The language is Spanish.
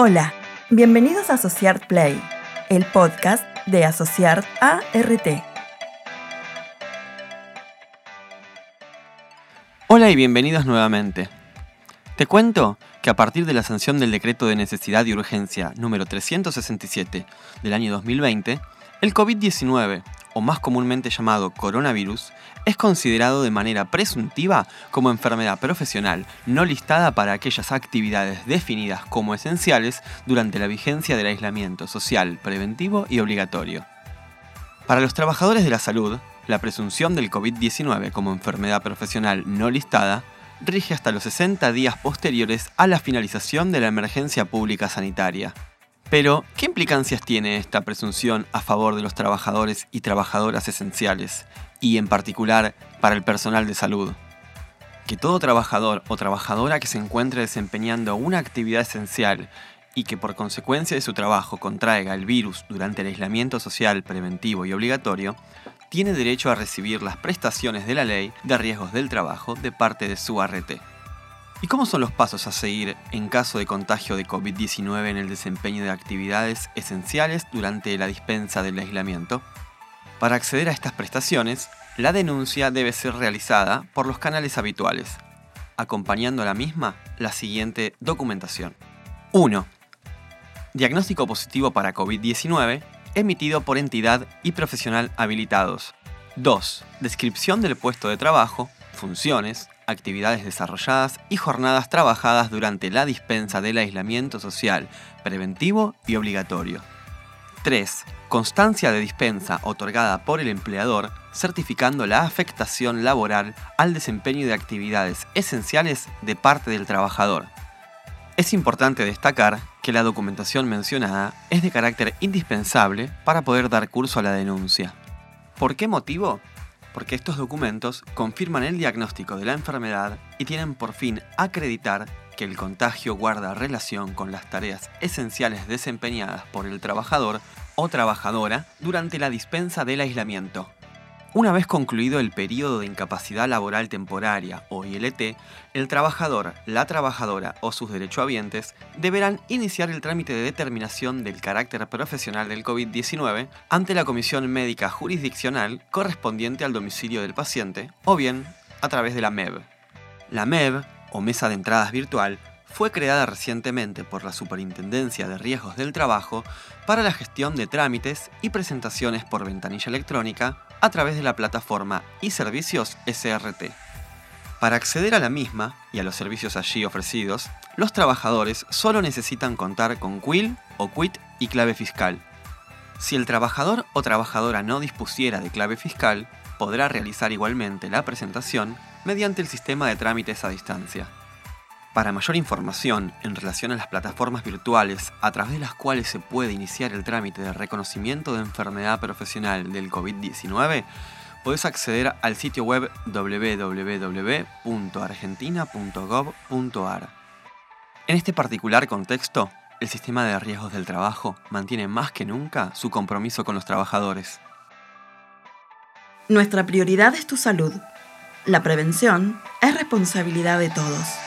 Hola, bienvenidos a Asociart Play, el podcast de Asociart ART. Hola y bienvenidos nuevamente. Te cuento que a partir de la sanción del decreto de necesidad y urgencia número 367 del año 2020, el COVID-19 más comúnmente llamado coronavirus, es considerado de manera presuntiva como enfermedad profesional no listada para aquellas actividades definidas como esenciales durante la vigencia del aislamiento social, preventivo y obligatorio. Para los trabajadores de la salud, la presunción del COVID-19 como enfermedad profesional no listada rige hasta los 60 días posteriores a la finalización de la emergencia pública sanitaria. Pero, ¿qué implicancias tiene esta presunción a favor de los trabajadores y trabajadoras esenciales, y en particular para el personal de salud? Que todo trabajador o trabajadora que se encuentre desempeñando una actividad esencial y que por consecuencia de su trabajo contraiga el virus durante el aislamiento social preventivo y obligatorio, tiene derecho a recibir las prestaciones de la ley de riesgos del trabajo de parte de su ART. ¿Y cómo son los pasos a seguir en caso de contagio de COVID-19 en el desempeño de actividades esenciales durante la dispensa del aislamiento? Para acceder a estas prestaciones, la denuncia debe ser realizada por los canales habituales, acompañando a la misma la siguiente documentación. 1. Diagnóstico positivo para COVID-19 emitido por entidad y profesional habilitados. 2. Descripción del puesto de trabajo, funciones, actividades desarrolladas y jornadas trabajadas durante la dispensa del aislamiento social, preventivo y obligatorio. 3. Constancia de dispensa otorgada por el empleador certificando la afectación laboral al desempeño de actividades esenciales de parte del trabajador. Es importante destacar que la documentación mencionada es de carácter indispensable para poder dar curso a la denuncia. ¿Por qué motivo? Porque estos documentos confirman el diagnóstico de la enfermedad y tienen por fin acreditar que el contagio guarda relación con las tareas esenciales desempeñadas por el trabajador o trabajadora durante la dispensa del aislamiento. Una vez concluido el periodo de incapacidad laboral temporaria o ILT, el trabajador, la trabajadora o sus derechohabientes deberán iniciar el trámite de determinación del carácter profesional del COVID-19 ante la Comisión Médica Jurisdiccional correspondiente al domicilio del paciente o bien a través de la MEB. La MEB, o Mesa de Entradas Virtual, fue creada recientemente por la Superintendencia de Riesgos del Trabajo para la gestión de trámites y presentaciones por ventanilla electrónica a través de la plataforma y servicios SRT. Para acceder a la misma y a los servicios allí ofrecidos, los trabajadores solo necesitan contar con QUIL o QUIT y clave fiscal. Si el trabajador o trabajadora no dispusiera de clave fiscal, podrá realizar igualmente la presentación mediante el sistema de trámites a distancia. Para mayor información en relación a las plataformas virtuales a través de las cuales se puede iniciar el trámite de reconocimiento de enfermedad profesional del COVID-19, puedes acceder al sitio web www.argentina.gov.ar. En este particular contexto, el sistema de riesgos del trabajo mantiene más que nunca su compromiso con los trabajadores. Nuestra prioridad es tu salud. La prevención es responsabilidad de todos.